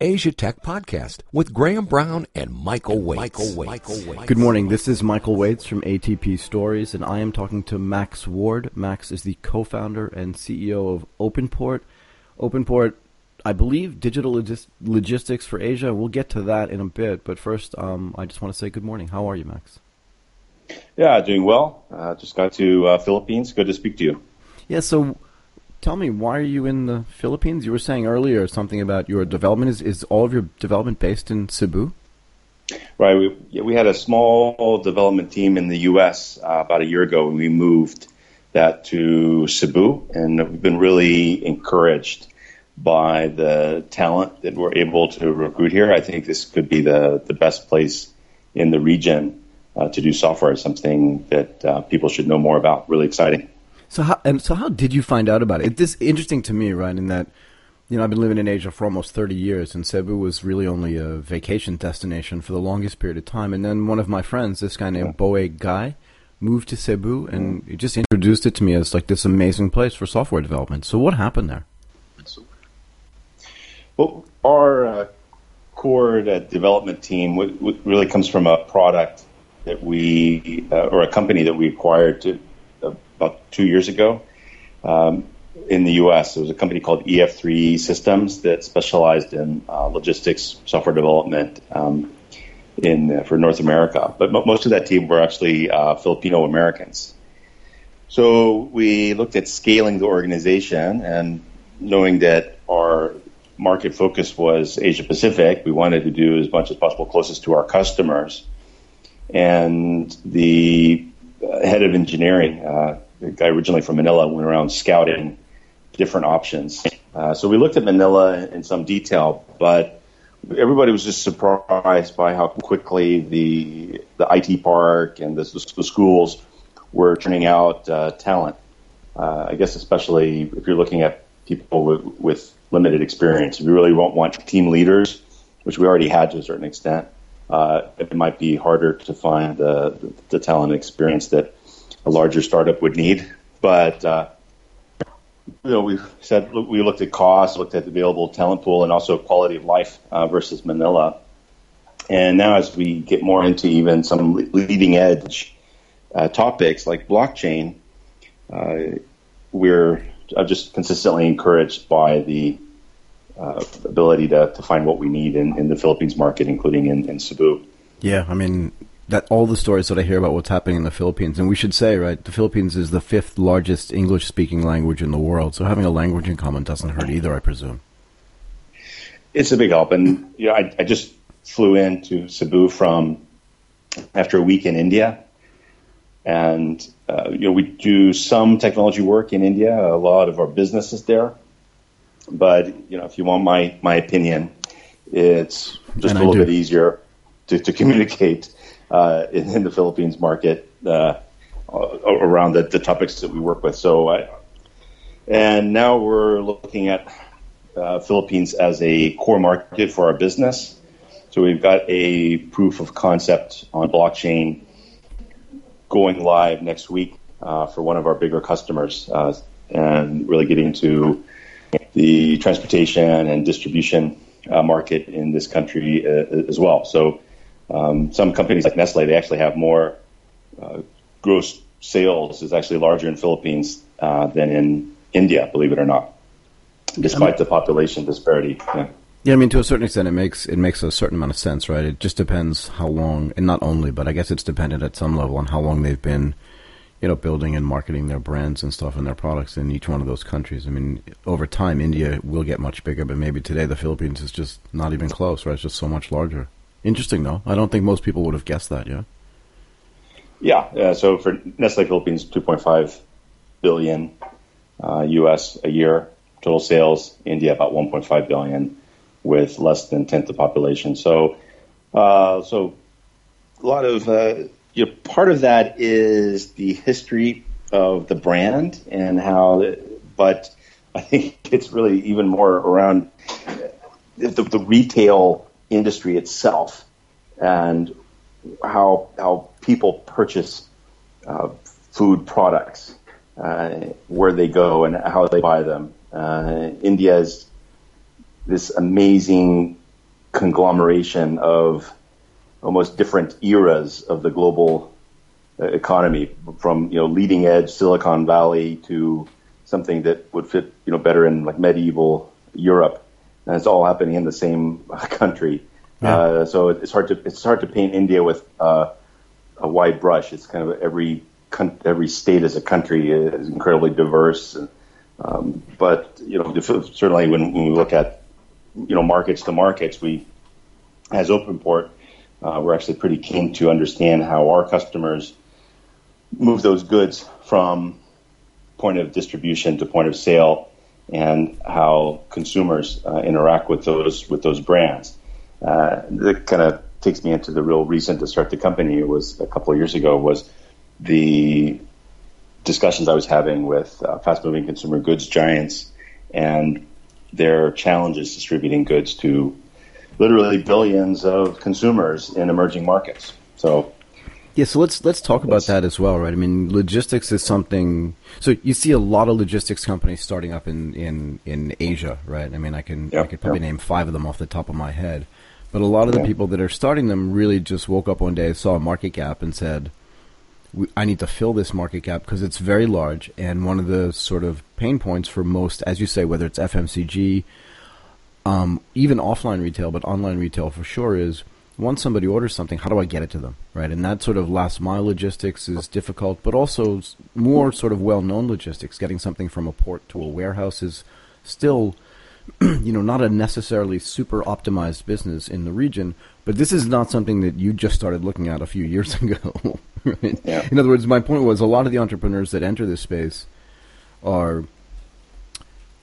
Asia Tech Podcast with Graham Brown and Michael Waitze. Michael Waitze. Michael Waitze. Good morning. This is Michael Waitze from ATP Stories, and I am talking to Max Ward. Max is the co-founder and CEO of OpenPort. OpenPort, I believe, digital logis- logistics for Asia. We'll get to that in a bit, but first, um, I just want to say good morning. How are you, Max? Yeah, doing well. Uh, just got to uh, Philippines. Good to speak to you. Yeah. So tell me, why are you in the Philippines? You were saying earlier something about your development. Is, is all of your development based in Cebu? Right. We, we had a small development team in the U.S. Uh, about a year ago, and we moved that to Cebu, and we've been really encouraged by the talent that we're able to recruit here. I think this could be the, the best place in the region uh, to do software. Something that uh, people should know more about. Really exciting. So how and so how did you find out about it? It's this interesting to me, right? In that, you know, I've been living in Asia for almost thirty years, and Cebu was really only a vacation destination for the longest period of time. And then one of my friends, this guy named Boe Guy, moved to Cebu, and he just introduced it to me as like this amazing place for software development. So what happened there? Well, our uh, core uh, development team w- w- really comes from a product that we, uh, or a company that we acquired to, about two years ago um, in the U.S. There was a company called EF3 Systems that specialized in uh, logistics software development um, in uh, for North America. But m- most of that team were actually uh, Filipino Americans. So we looked at scaling the organization and knowing that our market focus was Asia Pacific, we wanted to do as much as possible closest to our customers. And the head of engineering, uh, a guy originally from Manila, went around scouting different options. Uh, so we looked at Manila in some detail, but everybody was just surprised by how quickly the the IT park and the, the schools were turning out uh, talent. Uh, I guess especially if you're looking at people with, with limited experience. If you really won't want team leaders, which we already had to a certain extent, uh, it might be harder to find the, the, the talent experience that a larger startup would need. But uh, you know, we said we looked at cost, looked at the available talent pool, and also quality of life uh, versus Manila. And now, as we get more into even some leading edge uh, topics like blockchain, uh, we're just consistently encouraged by the uh, ability to, to find what we need in, in the Philippines market, including in, in Cebu. Yeah, I mean, that all the stories that I hear about what's happening in the Philippines, and we should say, right, the Philippines is the fifth largest English speaking language in the world, so having a language in common doesn't hurt either, I presume. It's a big help, and you know, I, I just flew into Cebu from after a week in India, and uh, you know we do some technology work in India. A lot of our business is there, but you know if you want my my opinion, it's just and a little bit easier to, to communicate uh, in, in, the Philippines market uh, around the, the, topics that we work with. So, I, and now we're looking at uh, Philippines as a core market for our business. So we've got a proof of concept on blockchain going live next week uh, for one of our bigger customers, uh, and really getting to the transportation and distribution uh, market in this country as well. So um, some companies like Nestle, they actually have more uh, gross sales is actually larger in Philippines uh, than in India, believe it or not, despite I mean, the population disparity. Yeah. yeah, I mean, to a certain extent, it makes it makes a certain amount of sense, right? It just depends how long, and not only, but I guess it's dependent at some level on how long they've been, you know, building and marketing their brands and stuff and their products in each one of those countries. I mean, over time, India will get much bigger, but maybe today the Philippines is just not even close, right? It's just so much larger. Interesting, though. I don't think most people would have guessed that. Yeah. Yeah. Uh, so for Nestle Philippines, 2.5 billion uh, U.S. a year total sales. India about 1.5 billion, with less than tenth the population. So, uh, so a lot of uh, you know, part of that is the history of the brand and how, but I think it's really even more around the, the retail industry itself and how how people purchase uh, food products, uh, where they go and how they buy them. Uh, India is this amazing conglomeration of almost different eras of the global uh, economy, from you know leading edge Silicon Valley to something that would fit you know better in like medieval Europe, and it's all happening in the same country. Yeah. Uh, so it's hard to it's hard to paint India with uh, a wide brush. It's kind of every every state as a country is incredibly diverse. Um, but you know, certainly when, when we look at you know markets to markets, we as OpenPort, uh, we're actually pretty keen to understand how our customers move those goods from point of distribution to point of sale, and how consumers uh, interact with those with those brands. Uh, that kind of takes me into the real reason to start the company. It was a couple of years ago. Was the discussions I was having with uh, fast moving consumer goods giants and their challenges distributing goods to literally billions of consumers in emerging markets. So yeah, so let's let's talk about that as well, right? I mean, logistics is something. So you see a lot of logistics companies starting up in in, in Asia, right? I mean, I can I could probably name five of them off the top of my head, but a lot of the people that are starting them really just woke up one day, saw a market gap, and said, "I need to fill this market gap because it's very large." And one of the sort of pain points for most, as you say, whether it's FMCG, um, even offline retail, but online retail for sure is once somebody orders something, how do I get it to them, right? And that sort of last mile logistics is difficult, but also more sort of well known logistics, getting something from a port to a warehouse is still, you know, not a necessarily super optimized business in the region. But this is not something that you just started looking at a few years ago. right? yeah. In other words, my point was a lot of the entrepreneurs that enter this space are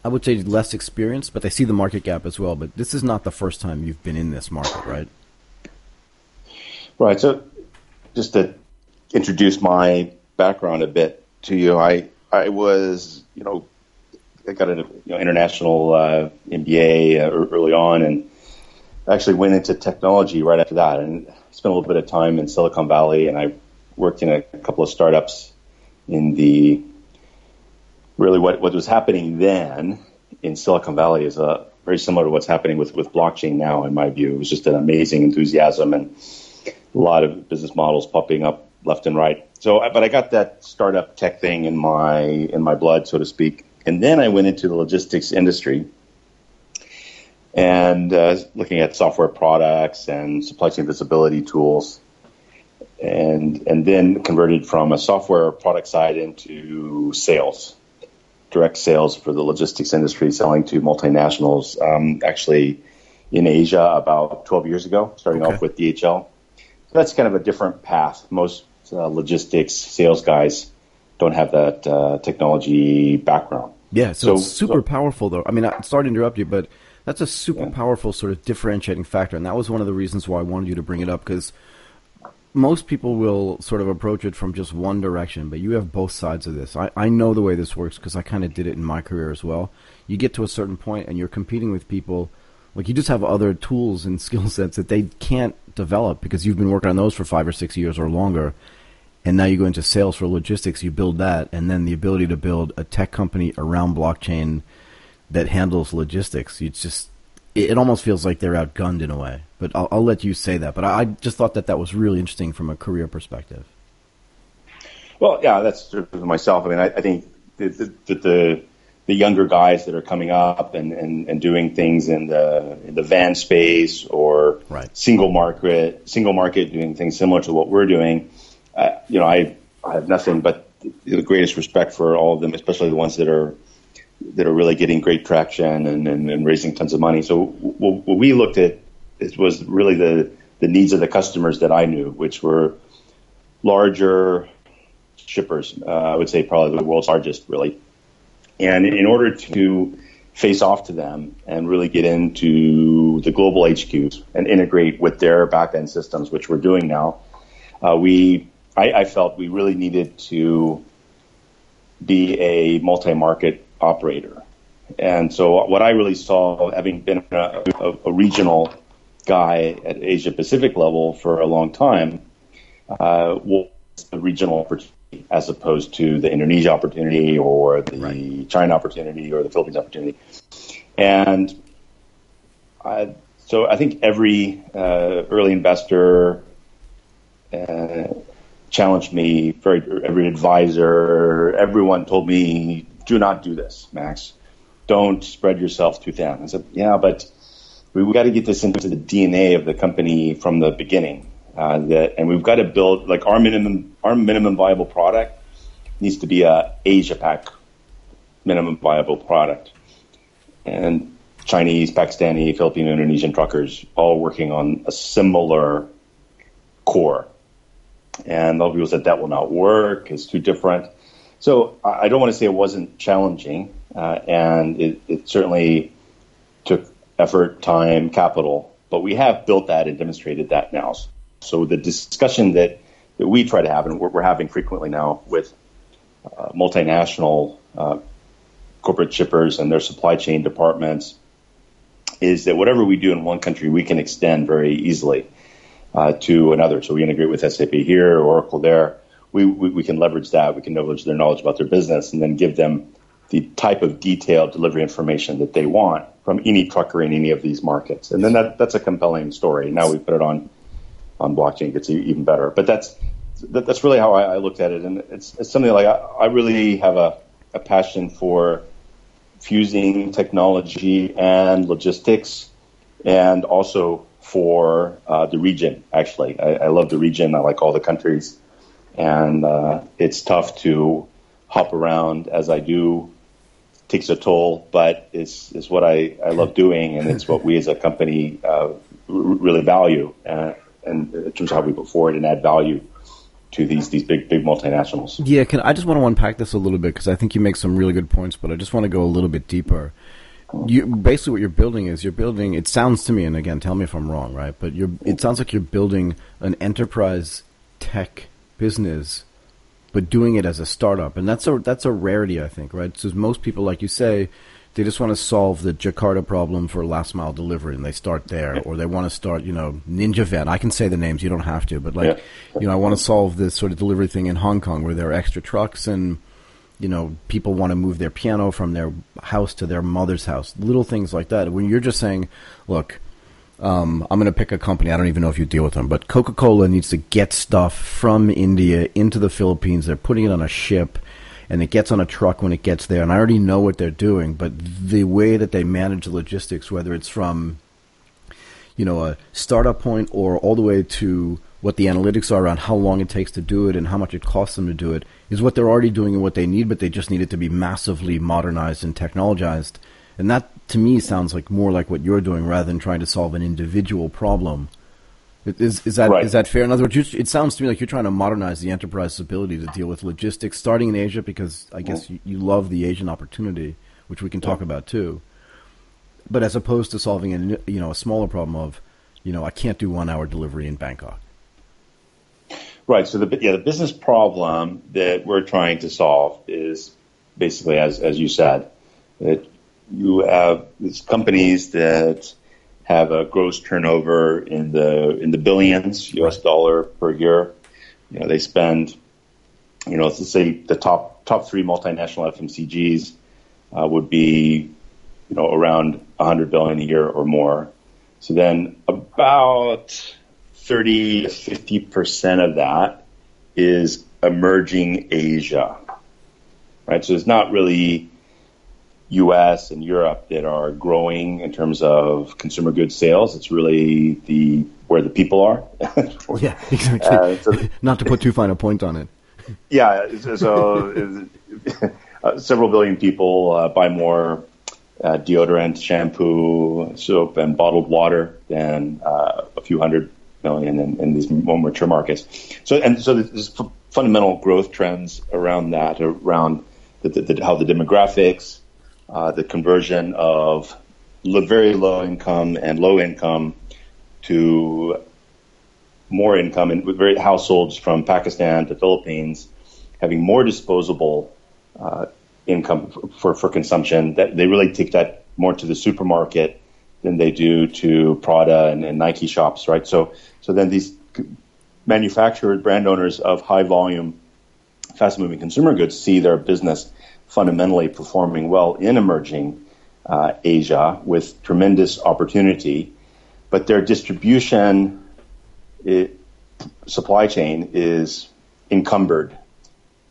I would say less experienced, but they see the market gap as well. But this is not the first time you've been in this market, right? Right. So, just to introduce my background a bit to you, I I was you know I got an you know, international uh, MBA uh, early on, and actually went into technology right after that, and spent a little bit of time in Silicon Valley, and I worked in a couple of startups in the really what what was happening then in Silicon Valley is uh, very similar to what's happening with with blockchain now, in my view. It was just an amazing enthusiasm and a lot of business models popping up left and right. So, but I got that startup tech thing in my in my blood, so to speak. And then I went into the logistics industry and uh, looking at software products and supply chain visibility tools, and and then converted from a software product side into sales, direct sales for the logistics industry, selling to multinationals. Um, actually, in Asia about 12 years ago, starting okay. off with DHL that's kind of a different path. Most uh, logistics sales guys don't have that uh, technology background. Yeah, so, so it's super so, powerful though. I mean, I'm sorry to interrupt you, but that's a super yeah. powerful sort of differentiating factor, and that was one of the reasons why I wanted you to bring it up because most people will sort of approach it from just one direction, but you have both sides of this. I, I know the way this works because I kind of did it in my career as well. You get to a certain point and you're competing with people – like you just have other tools and skill sets that they can't develop because you've been working on those for five or six years or longer. And now you go into sales for logistics, you build that, and then the ability to build a tech company around blockchain that handles logistics. It's just, it, almost feels like they're outgunned in a way. But I'll, I'll let you say that. But I, I, just thought that that was really interesting from a career perspective. Well, yeah, that's myself. I mean, I, I think that the, the the younger guys that are coming up and, and, and doing things in the in the van space or right. single market single market doing things similar to what we're doing. Uh, you know, I I have nothing but the greatest respect for all of them, especially the ones that are that are really getting great traction and, and, and raising tons of money. So what, what we looked at it was really the the needs of the customers that I knew, which were larger shippers. Uh, I would say probably the world's largest, really and in order to face off to them and really get into the global HQs and integrate with their back end systems, which we're doing now, uh, we I, I, felt we really needed to be a multi-market operator. And so what I really saw, having been a, a, a regional guy at Asia Pacific level for a long time, uh, was the regional opportunity as opposed to the Indonesia opportunity or the right. China opportunity or the Philippines opportunity. And I, so I think every uh, early investor uh, challenged me. Very, every advisor, everyone told me, "Do not do this, Max. Don't spread yourself too thin." I said, "Yeah, but we, we got to get this into the DNA of the company from the beginning. Uh, that, and we've got to build like our minimum, our minimum viable product needs to be a Asia Pac minimum viable product, and Chinese, Pakistani, Filipino, Indonesian truckers all working on a similar core. And a lot of people said that will not work, it's too different. So I don't want to say it wasn't challenging, uh, and it, it, certainly took effort, time, capital, but we have built that and demonstrated that now. So the discussion that, that we try to have, and we're, we're having frequently now with uh, multinational uh, corporate shippers and their supply chain departments, is that whatever we do in one country, we can extend very easily uh, to another. So we integrate with SAP here, Oracle there. We, we, we, can leverage that. We can leverage their knowledge about their business and then give them the type of detailed delivery information that they want from any trucker in any of these markets. And then that, that's a compelling story. Now we put it on on blockchain, gets even better. But that's that, that's really how I, I, looked at it, and it's, it's something like I, I really have a, a passion for fusing technology and logistics, and also for uh, the region. Actually, I, I, love the region. I like all the countries, and uh, it's tough to hop around as I do. Takes a toll, but it's is what I, I love doing, and it's what we as a company uh, really value, and terms of how we put forward and add value to these these big big multinationals. Yeah, can I just want to unpack this a little bit because I think you make some really good points, but I just want to go a little bit deeper. You basically what you're building is you're building. It sounds to me, and again, tell me if I'm wrong, right? But you're. It sounds like you're building an enterprise tech business, but doing it as a startup, and that's a that's a rarity, I think, right? So most people, like you say, they just want to solve the Jakarta problem for last mile delivery, and they start there, or they want to start, you know, Ninja Van. I can say the names; you don't have to, but like, yeah. you know, I want to solve this sort of delivery thing in Hong Kong where there are extra trucks and you know people want to move their piano from their house to their mother's house, little things like that. When you're just saying, look. Um, I'm going to pick a company. I don't even know if you deal with them, but Coca Cola needs to get stuff from India into the Philippines. They're putting it on a ship and it gets on a truck when it gets there. And I already know what they're doing, but the way that they manage the logistics, whether it's from you know a startup point or all the way to what the analytics are around how long it takes to do it and how much it costs them to do it is what they're already doing and what they need, but they just need it to be massively modernized and technologized. And that to me sounds like more like what you're doing rather than trying to solve an individual problem is is that right. is that fair? In other words, you, it sounds to me like you're trying to modernize the enterprise's ability to deal with logistics, starting in Asia, because I guess mm-hmm. you, you love the Asian opportunity, which we can talk about too. But as opposed to solving a you know a smaller problem of, you know, I can't do one hour delivery in Bangkok. Right. So the yeah the business problem that we're trying to solve is basically as as you said that you have these companies that have a gross turnover in the in the billions U.S. dollar per year. You know, they spend, you know, let's say the top top three multinational FMCGs uh, would be, you know, around 100 billion a year or more. So then about 30 to 50 percent of that is emerging Asia, right? So it's not really U.S. and Europe that are growing in terms of consumer goods sales. It's really the where the people are. yeah, exactly. Uh, so, Not to put too fine a point on it. Yeah, so uh, several billion people uh, buy more uh, deodorant, shampoo, soap, and bottled water than uh, a few hundred million in, in, these more mature markets. So, and so there's fundamental growth trends around that, around the, the, the, how the demographics uh, the conversion of very low income and low income to more income and very households from Pakistan to Philippines having more disposable uh, income for, for consumption that they really take that more to the supermarket than they do to Prada and, and Nike shops, right? So, so then these manufacturers, brand owners of high volume, fast moving consumer goods see their business fundamentally performing well in emerging uh, Asia with tremendous opportunity. but their distribution it, supply chain is encumbered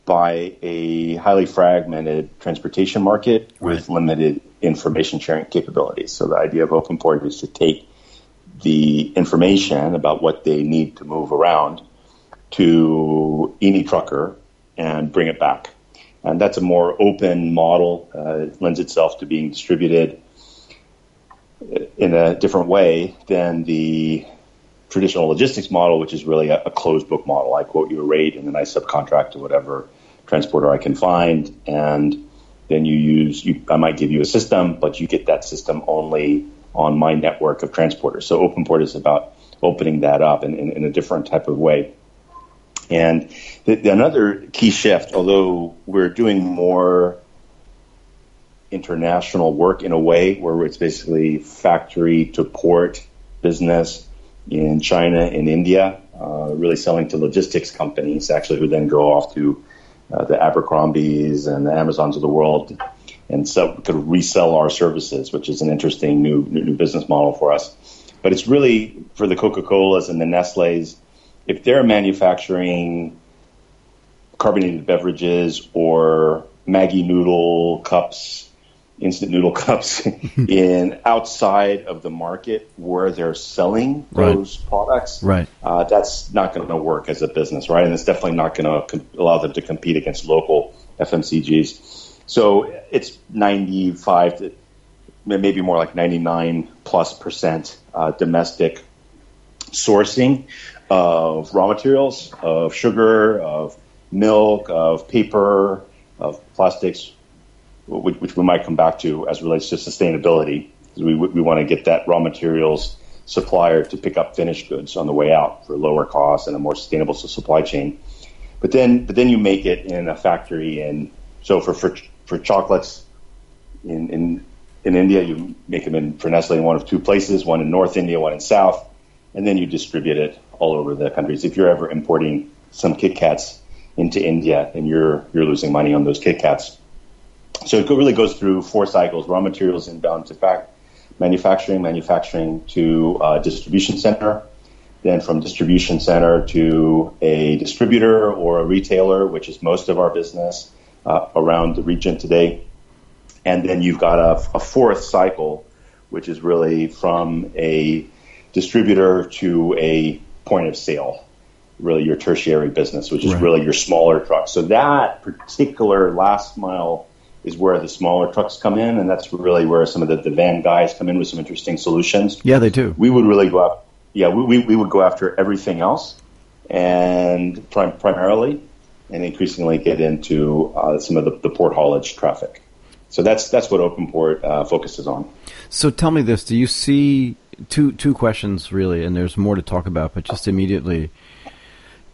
by a highly fragmented transportation market right. with limited information sharing capabilities. So the idea of OpenPort is to take the information about what they need to move around to any trucker and bring it back. And that's a more open model, uh, lends itself to being distributed in a different way than the traditional logistics model, which is really a, a closed book model. I quote you a rate and then I subcontract to whatever transporter I can find. And then you use, you, I might give you a system, but you get that system only on my network of transporters. So OpenPort is about opening that up in, in, in a different type of way. And the, the, another key shift, although we're doing more international work in a way where it's basically factory to port business in China and India, uh, really selling to logistics companies, actually, who then go off to uh, the Abercrombies and the Amazons of the world and so could resell our services, which is an interesting new, new business model for us. But it's really for the Coca-Colas and the Nestle's, if they're manufacturing carbonated beverages or Maggi noodle cups, instant noodle cups in outside of the market where they're selling those products, right? Uh, that's not going to work as a business, right? And it's definitely not going to allow them to compete against local FMCGs. So it's 95 to maybe more like 99 plus percent uh, domestic sourcing of raw materials, of sugar, of milk, of paper, of plastics, which, which we might come back to as relates to sustainability. We, we want to get that raw materials supplier to pick up finished goods on the way out for lower cost and a more sustainable supply chain. But then, but then you make it in a factory, and so for, for for chocolates in, in, in India, you make them in for Nestle in one of two places, one in North India, one in South, and then you distribute it all over the countries. If you're ever importing some Kit Kats into India, then you're you're losing money on those Kit Kats. So it really goes through four cycles: raw materials inbound to fact, manufacturing, manufacturing to uh, distribution center, then from distribution center to a distributor or a retailer, which is most of our business, uh, around the region today. And then you've got a, a, fourth cycle, which is really from a distributor to a point of sale, really your tertiary business, which is right. really your smaller trucks. So that particular last mile is where the smaller trucks come in, and that's really where some of the, the van guys come in with some interesting solutions. Yeah, they do. We would really go out. Yeah, we, we, we would go after everything else, and prim- primarily, and increasingly get into uh, some of the, the, port haulage traffic. So that's that's what OpenPort uh, focuses on. So tell me this: Do you see two two questions really? And there's more to talk about, but just immediately.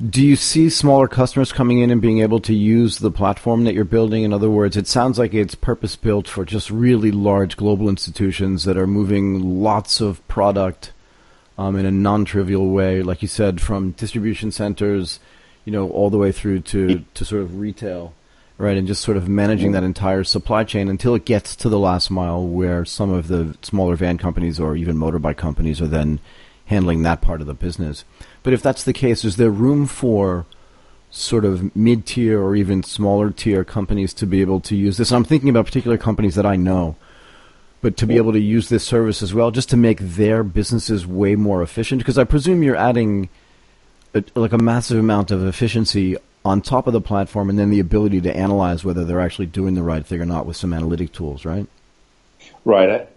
Do you see smaller customers coming in and being able to use the platform that you're building? In other words, it sounds like it's purpose built for just really large global institutions that are moving lots of product um, in a non trivial way, like you said, from distribution centers you know, all the way through to, to sort of retail, right? And just sort of managing that entire supply chain until it gets to the last mile where some of the smaller van companies or even motorbike companies are then handling that part of the business. But if that's the case, is there room for sort of mid tier or even smaller tier companies to be able to use this? I'm thinking about particular companies that I know, but to be able to use this service as well, just to make their businesses way more efficient. Because I presume you're adding a, like a massive amount of efficiency on top of the platform, and then the ability to analyze whether they're actually doing the right thing or not with some analytic tools, right? Right.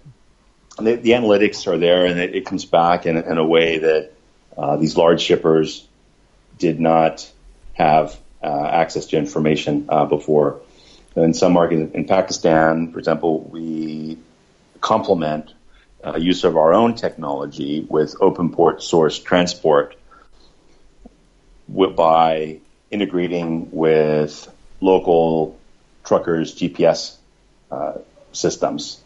The, the analytics are there, and it, it comes back in, in, a way that uh, these large shippers did not have uh, access to information uh, before. In some markets, in Pakistan, for example, we complement uh, use of our own technology with OpenPort source transport by integrating with local truckers' GPS uh, systems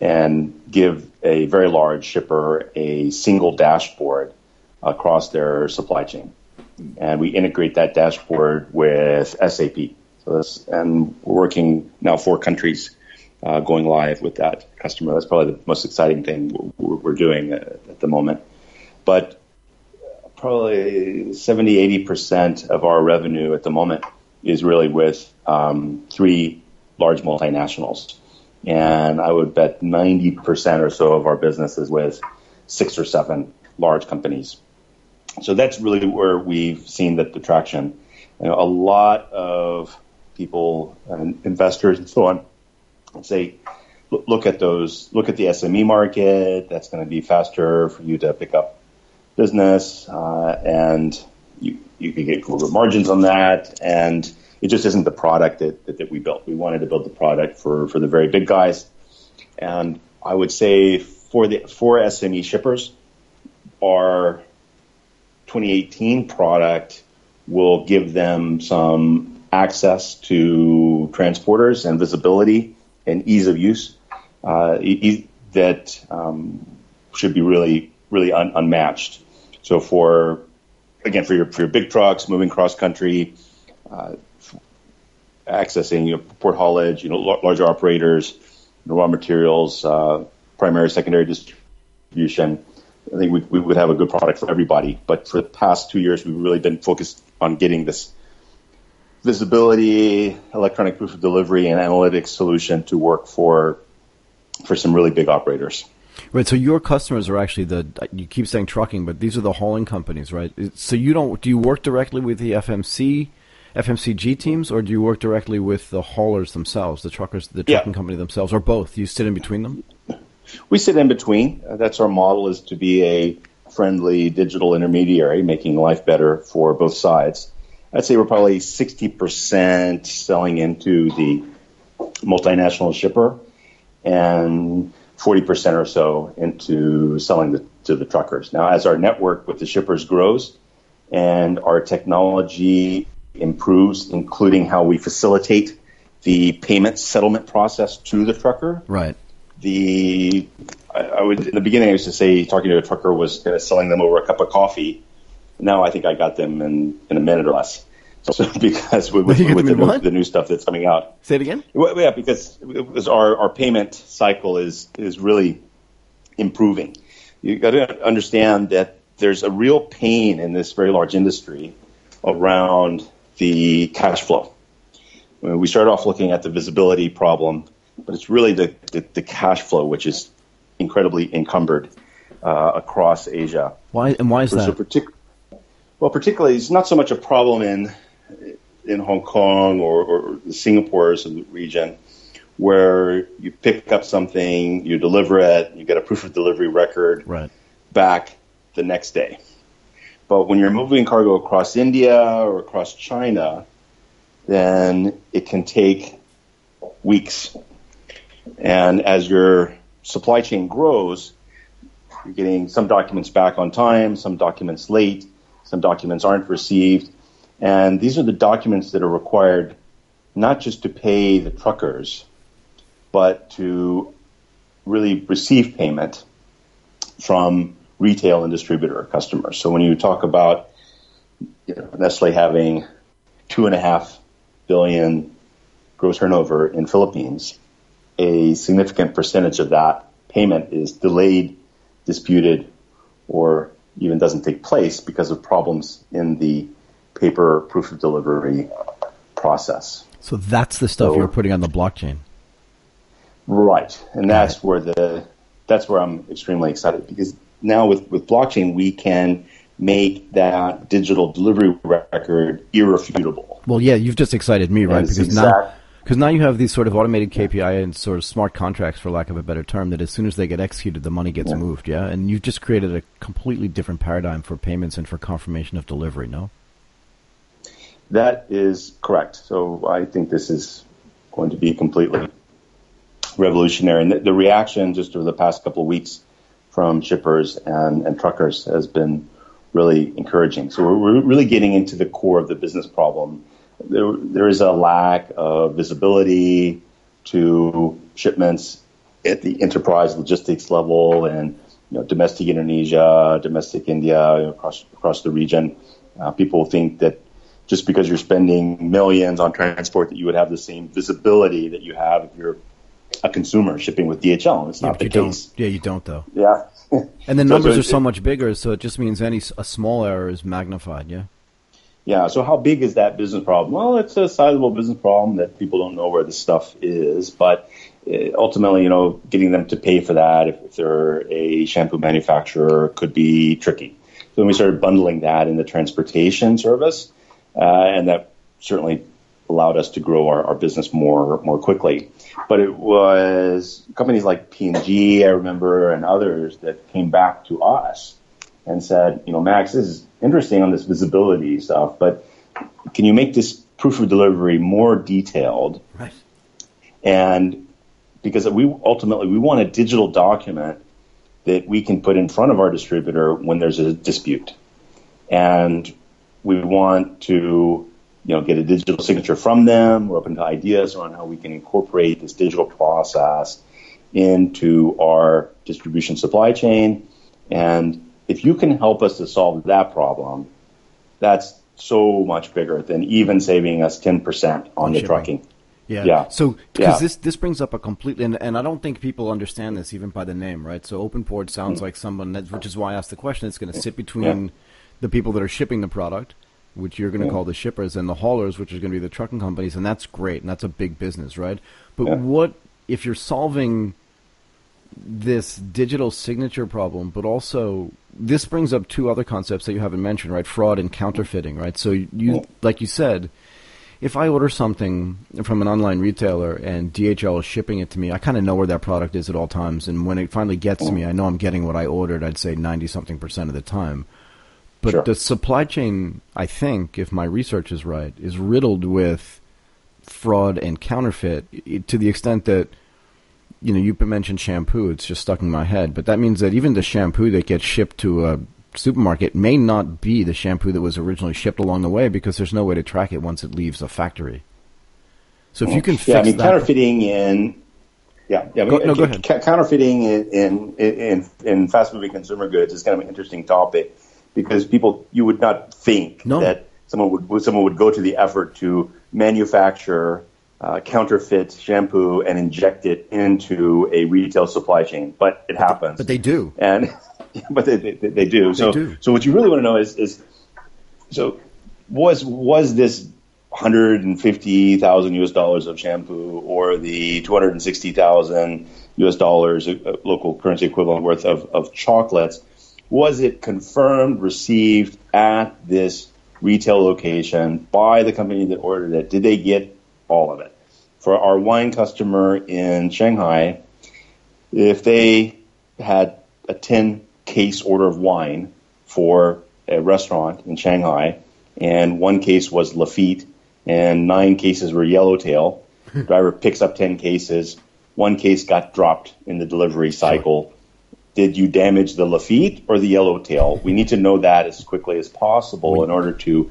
and give a very large shipper a single dashboard across their supply chain. And we integrate that dashboard with SAP. So that's, and we're working now four countries uh, going live with that customer. That's probably the most exciting thing we're, we're doing at, the moment. But probably 70, 80% of our revenue at the moment is really with um, three large multinationals. And I would bet 90% or so of our business is with six or seven large companies. So that's really where we've seen the, the traction. You know, a lot of people and investors and so on say, look at those, look at the SME market. That's going to be faster for you to pick up business, uh, and you, you can get good margins on that. And it just isn't the product that, that, that, we built. We wanted to build the product for, for the very big guys. And I would say for the for SME shippers, our 2018 product will give them some access to transporters and visibility and ease of use uh, e- that um, should be really really un- unmatched. So for again for your for your big trucks moving cross country, uh, accessing you know, port haulage, you know larger operators, you know, raw materials, uh, primary secondary distribution. I think we, we would have a good product for everybody. But for the past two years, we've really been focused on getting this visibility, electronic proof of delivery, and analytics solution to work for for some really big operators. Right. So your customers are actually the you keep saying trucking, but these are the hauling companies, right? So you don't do you work directly with the FMC, FMCG teams, or do you work directly with the haulers themselves, the truckers, the trucking yeah. company themselves, or both? You sit in between them. We sit in between. Uh, that's our model: is to be a friendly digital intermediary, making life better for both sides. I'd say we're probably 60% selling into the multinational shipper and 40% or so into selling the, to the truckers. Now, as our network with the shippers grows and our technology improves, including how we facilitate the payment settlement process to the trucker. Right. The I, I would in the beginning I used to say talking to a trucker was kind of selling them over a cup of coffee. Now I think I got them in, in a minute or less. So because with, with, with the, new, the, new, stuff that's coming out. Say it again. Well, yeah, because, because our, our payment cycle is is really improving. You got to understand that there's a real pain in this very large industry around the cash flow. we started off looking at the visibility problem, but it's really the, the, the cash flow which is incredibly encumbered uh, across Asia. Why and why is that? Partic- well, particularly, it's not so much a problem in in Hong Kong or, or the Singapore's region, where you pick up something, you deliver it, you get a proof of delivery record right. back the next day. But when you're moving cargo across India or across China, then it can take weeks. And as your supply chain grows, you're getting some documents back on time, some documents late, some documents aren't received. And these are the documents that are required not just to pay the truckers, but to really receive payment from retail and distributor customers. So when you talk about you know, Nestle having two and a half billion gross turnover in Philippines, a significant percentage of that payment is delayed, disputed, or even doesn't take place because of problems in the paper proof of delivery process. So that's the stuff so, you're putting on the blockchain. Right. And that's where the that's where I'm extremely excited because now with, with blockchain, we can make that digital delivery record irrefutable. Well, yeah, you've just excited me, right? Because exact, now, because now you have these sort of automated KPI and sort of smart contracts, for lack of a better term, that as soon as they get executed, the money gets yeah. moved. Yeah, and you've just created a completely different paradigm for payments and for confirmation of delivery. No. That is correct. So I think this is going to be completely revolutionary, and the, the reaction just over the past couple of weeks from shippers and, and truckers has been really encouraging. So we're, we're really getting into the core of the business problem. There, there is a lack of visibility to shipments at the enterprise logistics level and you know, domestic Indonesia, domestic India, across across the region. Uh, people think that just because you're spending millions on transport, that you would have the same visibility that you have if you're a consumer shipping with DHL. It's not yeah, the you case. Don't. Yeah, you don't though. Yeah. and the So- numbers so are so much bigger, so it just means any a small error is magnified. Yeah. Yeah. So how big is that business problem? Well, it's a sizable business problem that people don't know where the stuff is, but uh, ultimately, you know, getting them to pay for that if, if they're a shampoo manufacturer could be tricky. So when we started bundling that in the transportation service, Uh, and that certainly allowed us to grow our, our business more more quickly. But it was companies like P and G, I remember, and others that came back to us and said, you know, Max, this is interesting on this visibility stuff, but can you make this proof of delivery more detailed? Right. And because we ultimately we want a digital document that we can put in front of our distributor when there's a dispute. And we want to, you know, get a digital signature from them. We're open to ideas on how we can incorporate this digital process into our distribution supply chain. And if you can help us to solve that problem, that's so much bigger than even saving us 10% on the trucking. Yeah. Yeah. So because Yeah. this this brings up a completely and, and I don't think people understand this even by the name, right? So OpenPort sounds Mm. like someone that, which is why I asked the question. It's going to sit between the people that are shipping the product, which you're going to call the shippers, and the haulers, which is going to be the trucking companies, and that's great and that's a big business, right? But Yeah. what if you're solving this digital signature problem, but also this brings up two other concepts that you haven't mentioned, right? Fraud and counterfeiting, right? So you, like you said, if I order something from an online retailer and DHL is shipping it to me, I kind of know where that product is at all times, and when it finally gets to me, I know I'm getting what I ordered. I'd say ninety something percent of the time. But Sure. the supply chain, I think, if my research is right, is riddled with fraud and counterfeit to the extent that you know you mentioned shampoo. It's just stuck in my head, but that means that even the shampoo that gets shipped to a supermarket may not be the shampoo that was originally shipped along the way because there's no way to track it once it leaves a factory. So if you oh, can fix yeah, I mean, that, counterfeiting in yeah, yeah. I Go- no, go ahead. counterfeiting in, in in in fast moving consumer goods is kind of an interesting topic because people you would not think No. that someone would someone would go to the effort to manufacture uh, counterfeit shampoo and inject it into a retail supply chain, but it happens. but they do. and but they, they, they do. So do. so what you really want to know is is so was was this 150,000 US dollars of shampoo or the 260,000 US dollars uh, local currency equivalent worth of, of chocolates was it confirmed received at this retail location by the company that ordered it did they get all of it for our wine customer in Shanghai if they had a 10 case order of wine for a restaurant in Shanghai, and one case was Lafite, and nine cases were Yellowtail. Hmm. Driver picks up 10 cases. One case got dropped in the delivery cycle. Did you damage the Lafite or the Yellowtail? We need to know that as quickly as possible in order to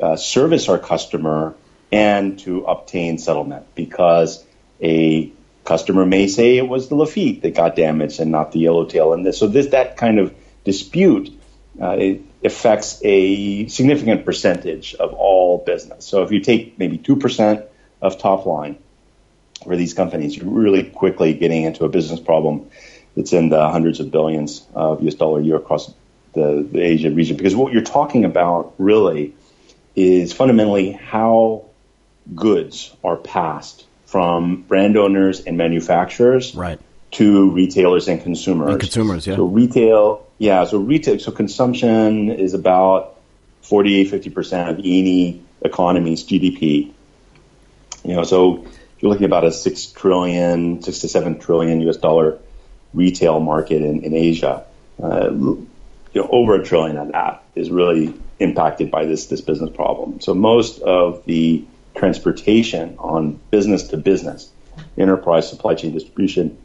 uh, service our customer and to obtain settlement because a customer may say it was the Lafite that got damaged and not the Yellowtail. And this, so this that kind of dispute uh, it affects a significant percentage of all business. So if you take maybe two percent of top line for these companies, you're really quickly getting into a business problem that's in the hundreds of billions of US dollar a year across the, the Asia region. Because what you're talking about really is fundamentally how goods are passed from brand owners and manufacturers Right. to retailers and consumers. And consumers, yeah. So retail, yeah. So retail, so consumption is about 40, 50 percent of any economy's GDP. You know, so you're looking at about a six trillion, six to seven trillion U.S. dollar retail market in, in Asia. Uh, you know, over a trillion of that is really impacted by this this business problem. So most of the transportation on business to business, enterprise supply chain distribution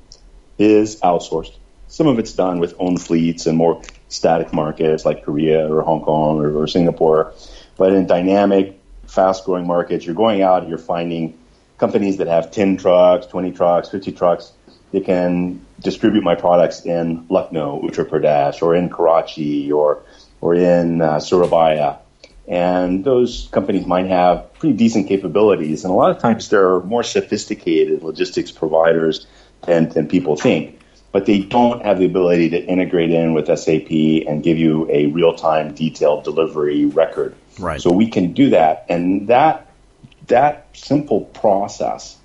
is outsourced. Some of it's done with own fleets and more static markets like Korea or Hong Kong or, or Singapore. But in dynamic, fast growing markets, you're going out and you're finding companies that have 10 trucks, 20 trucks, 50 trucks. They can distribute my products in Lucknow, Uttar Pradesh, or in Karachi, or or in uh, Surabaya, And those companies might have pretty decent capabilities. And a lot of times they're more sophisticated logistics providers than, than people think. But they don't have the ability to integrate in with SAP and give you a real time detailed delivery record. Right. So we can do that. And that, that simple process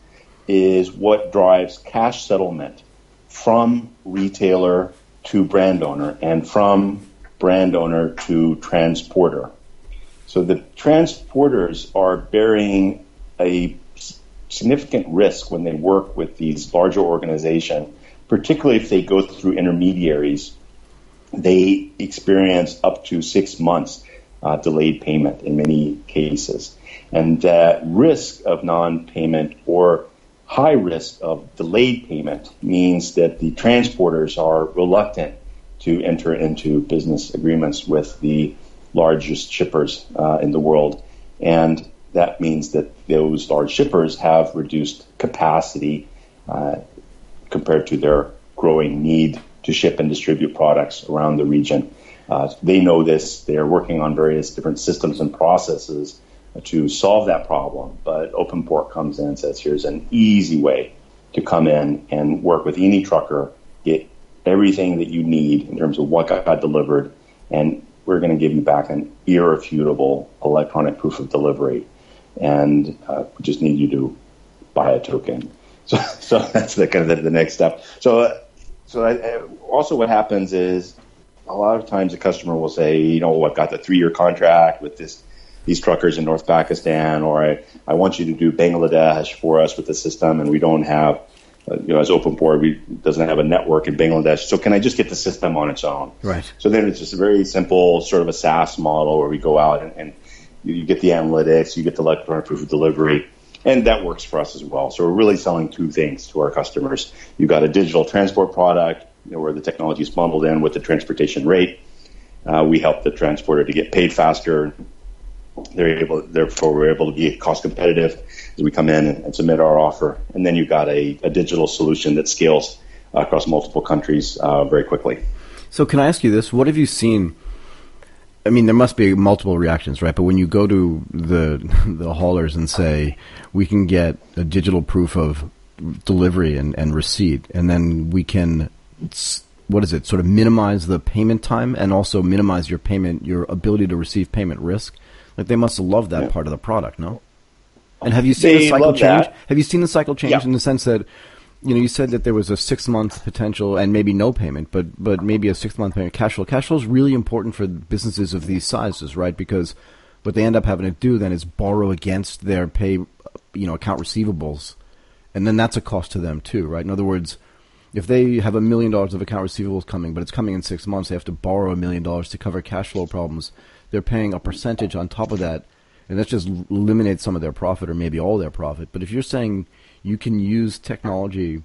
is what drives cash settlement from retailer to brand owner and from brand owner to transporter. So the transporters are bearing a significant risk when they work with these larger organizations, particularly if they go through intermediaries. They experience up to six months uh, delayed payment in many cases. And that risk of non payment or high risk of delayed payment means that the transporters are reluctant to enter into business agreements with the largest shippers uh, in the world. And that means that those large shippers have reduced capacity uh, compared to their growing need to ship and distribute products around the region. Uh, they know this. They are working on various different systems and processes to solve that problem. But OpenPort comes in and says, here's an easy way to come in and work with any trucker, get everything that you need in terms of what got delivered, and we're going to give you back an irrefutable electronic proof of delivery. And uh, we just need you to buy a token. So, so that's the kind of the, the next step. So, uh, so I, uh, also what happens is a lot of times the customer will say, you know, I've got the three year contract with this these truckers in North Pakistan, or I, I want you to do Bangladesh for us with the system, and we don't have, uh, you know, as OpenPort, we doesn't have a network in Bangladesh. So can I just get the system on its own? Right. So then it's just a very simple sort of a SaaS model where we go out and, and you, you get the analytics, you get the electronic proof of delivery, and that works for us as well. So we're really selling two things to our customers. You've got a digital transport product you know, where the technology is bundled in with the transportation rate. Uh, we help the transporter to get paid faster they're able, therefore, we're able to be cost competitive as we come in and, submit our offer. And then you've got a, a digital solution that scales across multiple countries uh, very quickly. So, can I ask you this? What have you seen? I mean, there must be multiple reactions, right? But when you go to the the haulers and say we can get a digital proof of delivery and, and receipt, and then we can what is it? Sort of minimize the payment time and also minimize your payment, your ability to receive payment risk. Like they must love that yeah. part of the product, no? And have you seen they the cycle change? That. Have you seen the cycle change yeah. in the sense that you know you said that there was a six month potential and maybe no payment, but but maybe a six month payment cash flow. Cash flow is really important for businesses of these sizes, right? Because what they end up having to do then is borrow against their pay, you know, account receivables, and then that's a cost to them too, right? In other words, if they have a million dollars of account receivables coming, but it's coming in six months, they have to borrow a million dollars to cover cash flow problems they're paying a percentage on top of that, and that just eliminates some of their profit or maybe all their profit. But if you're saying you can use technology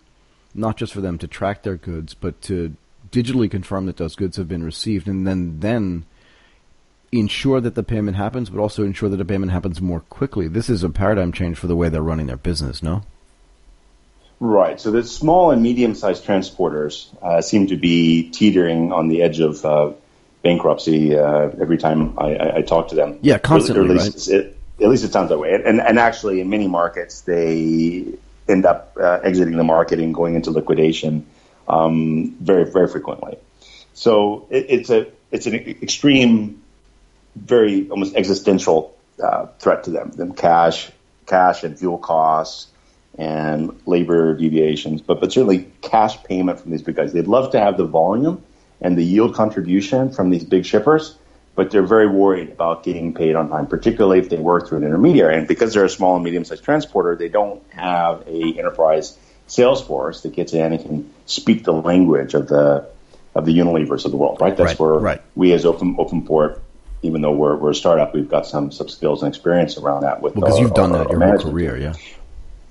not just for them to track their goods, but to digitally confirm that those goods have been received, and then then ensure that the payment happens, but also ensure that the payment happens more quickly. This is a paradigm change for the way they're running their business. No. Right. So the small and medium-sized transporters uh, seem to be teetering on the edge of uh, bankruptcy uh, every time I, I, I, talk to them. Yeah, constantly, or at least, right? it, at least it sounds that way. And, and actually, in many markets, they end up uh, exiting the market and going into liquidation um, very, very frequently. So it, it's a it's an extreme, very almost existential uh, threat to them. Them cash, cash and fuel costs and labor deviations, but but certainly cash payment from these big guys. They'd love to have the volume and the yield contribution from these big shippers, but they're very worried about getting paid on time, particularly if they work through an intermediary. And because they're a small and medium-sized transporter, they don't have a enterprise sales force that gets in and can speak the language of the of the Unilevers of the world, right? That's right, where right. we as Open OpenPort, even though we're, we're a startup, we've got some some skills and experience around that. With because well, you've done our, that your whole career, yeah.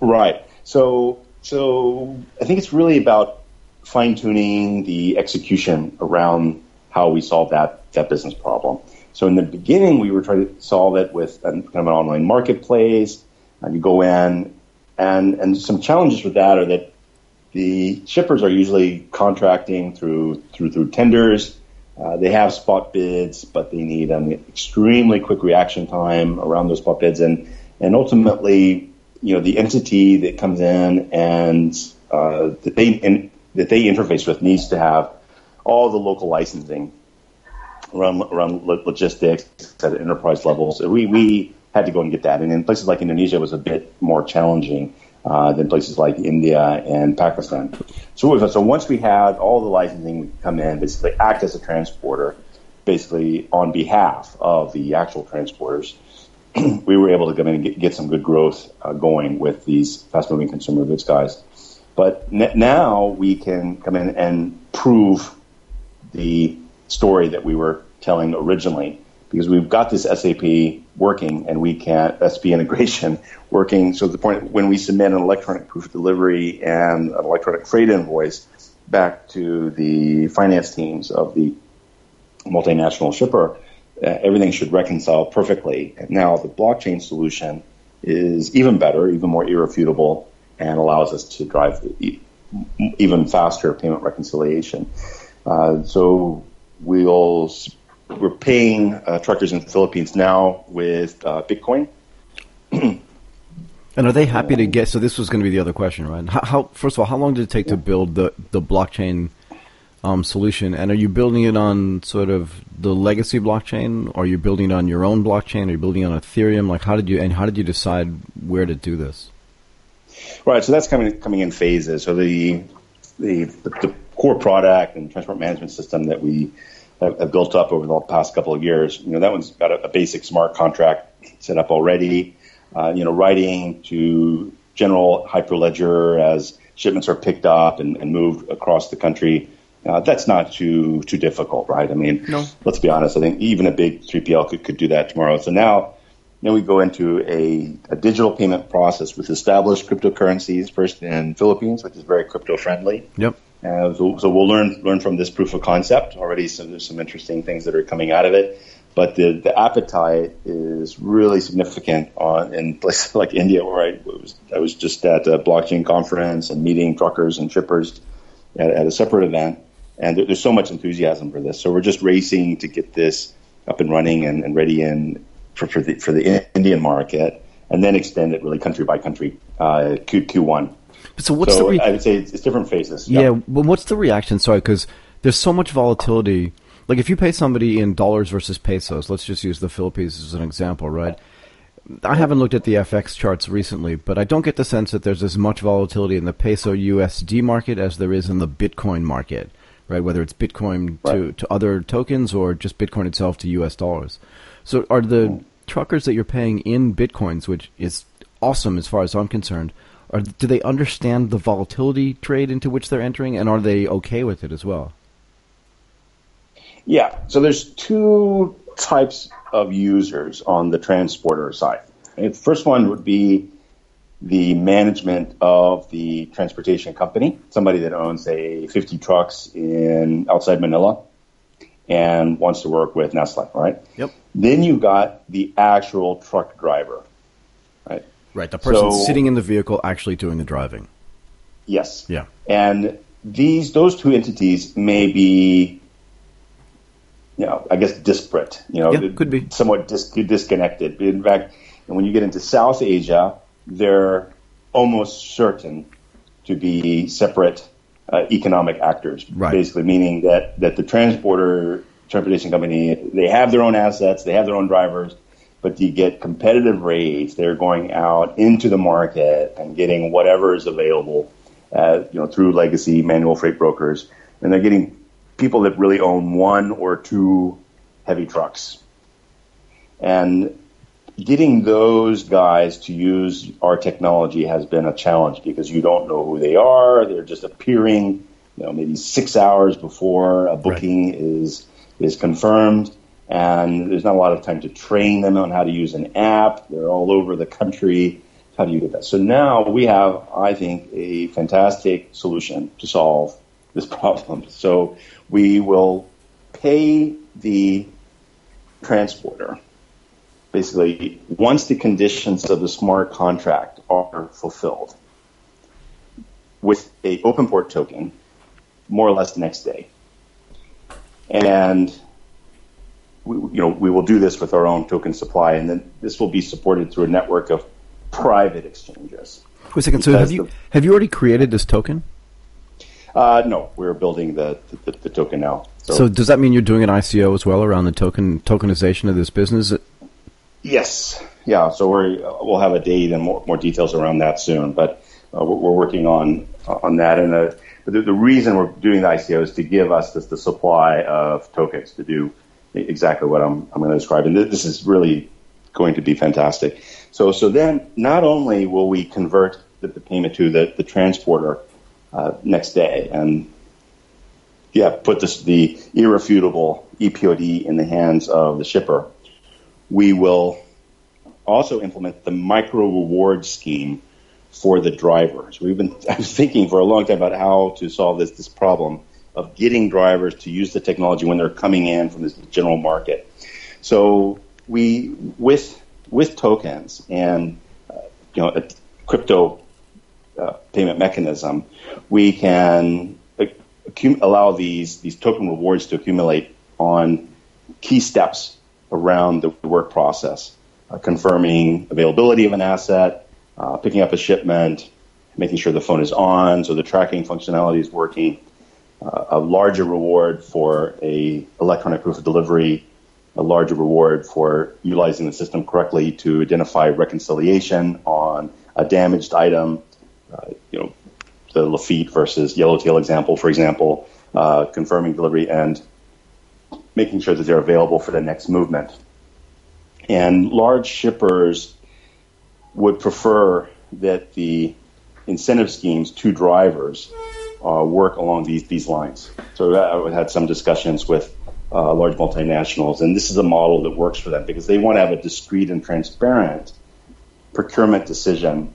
Right. So so I think it's really about fine tuning the execution around how we solve that, that business problem. So in the beginning, we were trying to solve it with a, kind of an online marketplace. And you go in, and and some challenges with that are that the shippers are usually contracting through through through tenders. Uh, they have spot bids, but they need an extremely quick reaction time around those spot bids, and and ultimately, you know, the entity that comes in and uh, that they in, that they interface with needs to have all the local licensing around around logistics at enterprise levels. We we had to go and get that, and in places like Indonesia, it was a bit more challenging uh, than places like India and Pakistan. So, so once we had all the licensing, we come in, basically act as a transporter, basically on behalf of the actual transporters. we were able to come in and get, get some good growth uh, going with these fast-moving consumer goods guys. But n- now we can come in and prove the story that we were telling originally because we've got this SAP working and we can SP integration working. So the point when we submit an electronic proof of delivery and an electronic freight invoice back to the finance teams of the multinational shipper, uh, everything should reconcile perfectly. And now the blockchain solution is even better, even more irrefutable, and allows us to drive even faster payment reconciliation. Uh, so we'll we're paying uh, truckers in the Philippines now with uh, Bitcoin. and are they happy to get? So this was going to be the other question, right? How, how first of all, how long did it take to build the the blockchain um, solution? And are you building it on sort of the legacy blockchain, or are you building it on your own blockchain? Are you building it on Ethereum? Like, how did you and how did you decide where to do this? Right. So that's coming coming in phases. So the the, the, core product and transport management system that we have, have, built up over the past couple of years. You know, that one's got a, a basic smart contract set up already. Uh, you know, writing to general hyperledger as shipments are picked up and, and moved across the country. Uh, that's not too too difficult, right? I mean, no. let's be honest. I think even a big 3PL could, could do that tomorrow. So now, now we go into a, a digital payment process with established cryptocurrencies first in Philippines, which is very crypto friendly. Yep. Uh, so, so, we'll learn learn from this proof of concept. Already, some, there's some interesting things that are coming out of it. But the, the appetite is really significant on in places like India, where I was, I was just at a blockchain conference and meeting truckers and shippers at, at a separate event. And there, there's so much enthusiasm for this. So we're just racing to get this up and running and, and ready in for, for the for the Indian market, and then extend it really country by country uh, Q, Q1. So what's so the? Re- I would say it's, it's different phases. Yeah, yeah, but what's the reaction? Sorry, because there's so much volatility. Like if you pay somebody in dollars versus pesos, let's just use the Philippines as an example, right? I haven't looked at the FX charts recently, but I don't get the sense that there's as much volatility in the peso USD market as there is in the Bitcoin market, right? Whether it's Bitcoin right. to, to other tokens or just Bitcoin itself to US dollars. So are the mm. truckers that you're paying in Bitcoins, which is awesome as far as I'm concerned, or do they understand the volatility trade into which they're entering, and are they okay with it as well? Yeah. So there's two types of users on the transporter side. The first one would be the management of the transportation company, somebody that owns say 50 trucks in outside Manila and wants to work with Nestle, right? Yep. Then you've got the actual truck driver, right? Right, the person so, sitting in the vehicle actually doing the driving. Yes. Yeah. And these those two entities may be you know, I guess disparate, you know, yeah, could be somewhat dis- disconnected. In fact, when you get into South Asia, they're almost certain to be separate uh, economic actors. Right. Basically, meaning that that the transporter transportation company they have their own assets, they have their own drivers, but to get competitive rates, they're going out into the market and getting whatever is available, uh, you know, through legacy manual freight brokers, and they're getting people that really own one or two heavy trucks, and getting those guys to use our technology has been a challenge because you don't know who they are. They're just appearing, you know, maybe six hours before a booking right. is is confirmed and there's not a lot of time to train them on how to use an app. They're all over the country. How do you get that? So now we have, I think, a fantastic solution to solve this problem. So we will pay the transporter basically once the conditions of the smart contract are fulfilled with a open port token more or less the next day and we, you know we will do this with our own token supply, and then this will be supported through a network of private exchanges. Wait a second. So have you the, have you already created this token? Uh, no, we're building the, the, the token now. So, so, does that mean you're doing an ICO as well around the token tokenization of this business? Yes. Yeah. So we we'll have a date and more, more details around that soon. But uh, we're, working on on that. And uh, the, the, reason we're doing the ICO is to give us this, the supply of tokens to do exactly what I'm I'm going to describe. And this is really going to be fantastic. So so then not only will we convert the, the payment to the, the transporter uh, next day and yeah, put this, the irrefutable EPOD in the hands of the shipper. We will also implement the micro reward scheme for the drivers. We've been I was thinking for a long time about how to solve this this problem of getting drivers to use the technology when they're coming in from this general market. So we with with tokens and uh, you know a crypto uh, payment mechanism, we can accum- allow these these token rewards to accumulate on key steps around the work process, uh, confirming availability of an asset, uh, picking up a shipment, making sure the phone is on, so the tracking functionality is working. Uh, a larger reward for a electronic proof of delivery, a larger reward for utilizing the system correctly to identify reconciliation on a damaged item, uh, you know, the Lafite versus Yellowtail example, for example, uh, confirming delivery and making sure that they're available for the next movement. And large shippers would prefer that the incentive schemes to drivers uh, work along these these lines. So I had some discussions with uh, large multinationals, and this is a model that works for them because they want to have a discrete and transparent procurement decision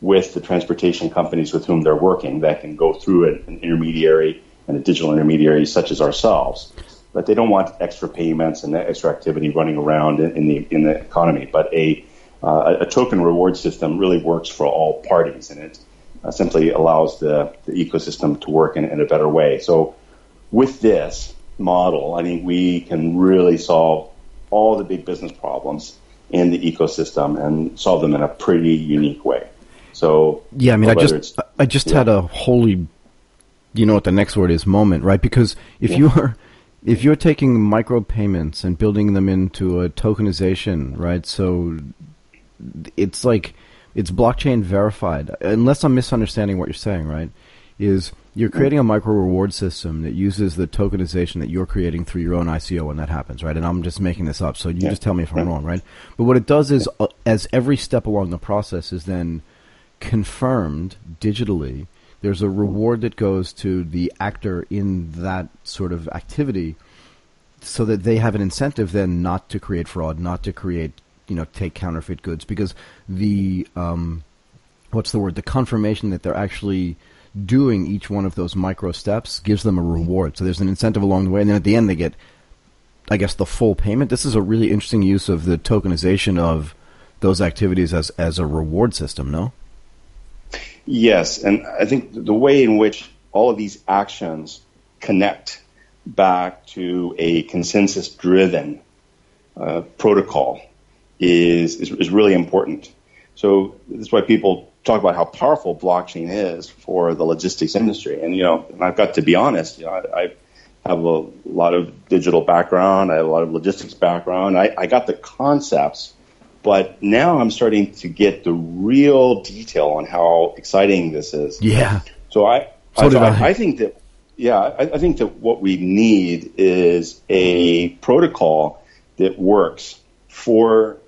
with the transportation companies with whom they're working that can go through an intermediary and a digital intermediary such as ourselves. But they don't want extra payments and extra activity running around in, in the in the economy. But a uh, a token reward system really works for all parties, and it uh, simply allows the, the ecosystem to work in, in a better way. So, with this model, I think we can really solve all the big business problems in the ecosystem and solve them in a pretty unique way. So yeah, I mean, I just I just yeah. had a holy, you know what the next word is moment, right? Because if yeah. you're if you're taking micro payments and building them into a tokenization, right? So it's like it's blockchain verified. Unless I'm misunderstanding what you're saying, right? Is you're creating a micro reward system that uses the tokenization that you're creating through your own ICO when that happens, right? And I'm just making this up, so you yeah. just tell me if I'm wrong, right? But what it does is, uh, as every step along the process is then confirmed digitally, there's a reward that goes to the actor in that sort of activity so that they have an incentive then not to create fraud, not to create, you know, take counterfeit goods because the, um, what's the word, the confirmation that they're actually doing each one of those micro steps gives them a reward. So there's an incentive along the way, and then at the end they get, I guess, the full payment. This is a really interesting use of the tokenization of those activities as as a reward system. No. Yes, and I think the way in which all of these actions connect back to a consensus driven uh, protocol is, is, is really important. So that's why people talk about how powerful blockchain is for the logistics industry. And you know, and I've got to be honest, you know, I, I have a lot of digital background, I have a lot of logistics background. I, I got the concepts but now I'm starting to get the real detail on how exciting this is. Yeah. So I, so I, I. I think that, yeah, I, I think that what we need is a protocol that works for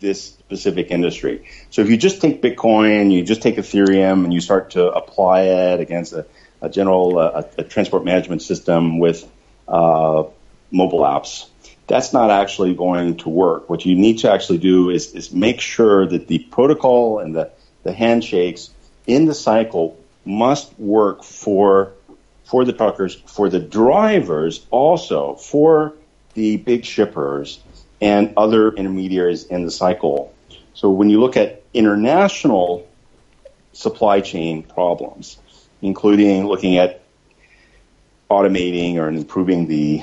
this specific industry. So if you just take Bitcoin, you just take Ethereum, and you start to apply it against a, a general uh, a, a transport management system with uh, mobile apps, that's not actually going to work. What you need to actually do is, is make sure that the protocol and the, the handshakes in the cycle must work for for the truckers, for the drivers, also for the big shippers and other intermediaries in the cycle. So when you look at international supply chain problems, including looking at automating or improving the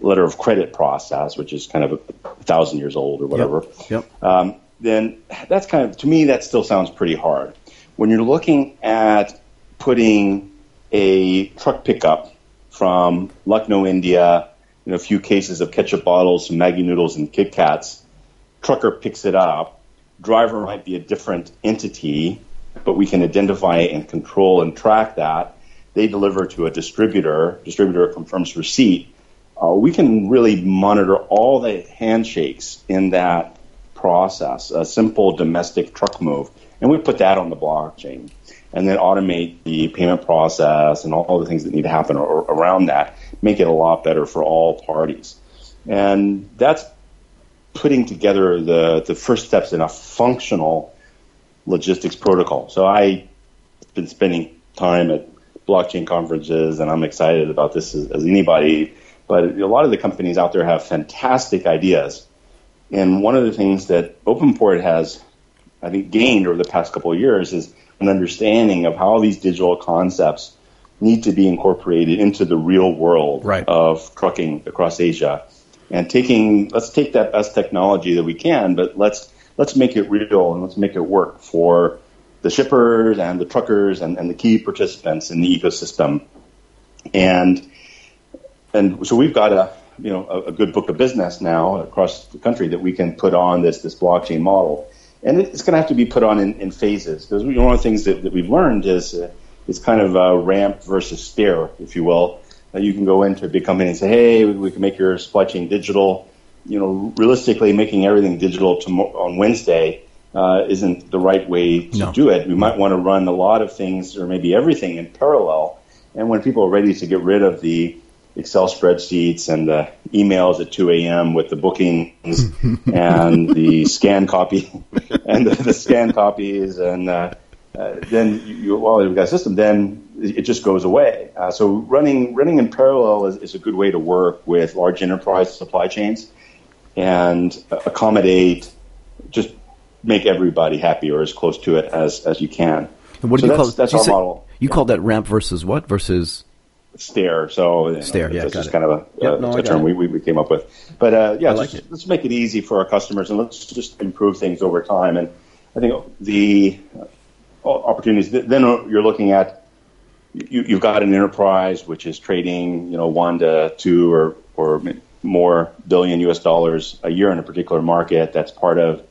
letter of credit process, which is kind of a, thousand years old or whatever, Yep. yep. Um, then that's kind of to me that still sounds pretty hard. When you're looking at putting a truck pickup from Lucknow, India, you know, a few cases of ketchup bottles, some Maggi noodles, and Kit Kats. Trucker picks it up. Driver might be a different entity, but we can identify and control and track that. They deliver to a distributor. Distributor confirms receipt. Uh, we can really monitor all the handshakes in that process, a simple domestic truck move, and we put that on the blockchain and then automate the payment process and all the things that need to happen around that, make it a lot better for all parties. And that's putting together the, the first steps in a functional logistics protocol. So I've been spending time at blockchain conferences and I'm excited about this as, as anybody. But a lot of the companies out there have fantastic ideas. And one of the things that OpenPort has, I think, gained over the past couple of years is an understanding of how these digital concepts need to be incorporated into the real world right. of trucking across Asia. And taking, let's take that best technology that we can, but let's let's make it real and let's make it work for the shippers and the truckers and, and the key participants in the ecosystem. And and so we've got a you know a, a, good book of business now across the country that we can put on this this blockchain model and it's going to have to be put on in, in phases because one of the things that, that we've learned is uh, it's kind of a ramp versus stair, if you will. Uh, you can go into a big company and say, "Hey, we, we can make your supply chain digital." You know, realistically, making everything digital to, on Wednesday uh, isn't the right way to no. do it. We might want to run a lot of things or maybe everything in parallel. And when people are ready to get rid of the Excel spreadsheets and the emails at 2 a.m. with the bookings and the scan copy and the, the scan copies and uh, uh, then you, you, well you've got a system then it just goes away. Uh, so running running in parallel is, is, a good way to work with large enterprise supply chains and accommodate just make everybody happy or as close to it as, as you can. And what do so you that's, call that's you our say, model. You yeah. call that ramp versus what versus stair. So you know, stair, yeah, that's just it. kind of a, yep, no, a term we, we came up with. But uh, yeah, like just, let's make it easy for our customers and let's just improve things over time. And I think the opportunities. Then you're looking at you, you've got an enterprise which is trading, you know, one to two or or more billion U.S. dollars a year in a particular market. That's part of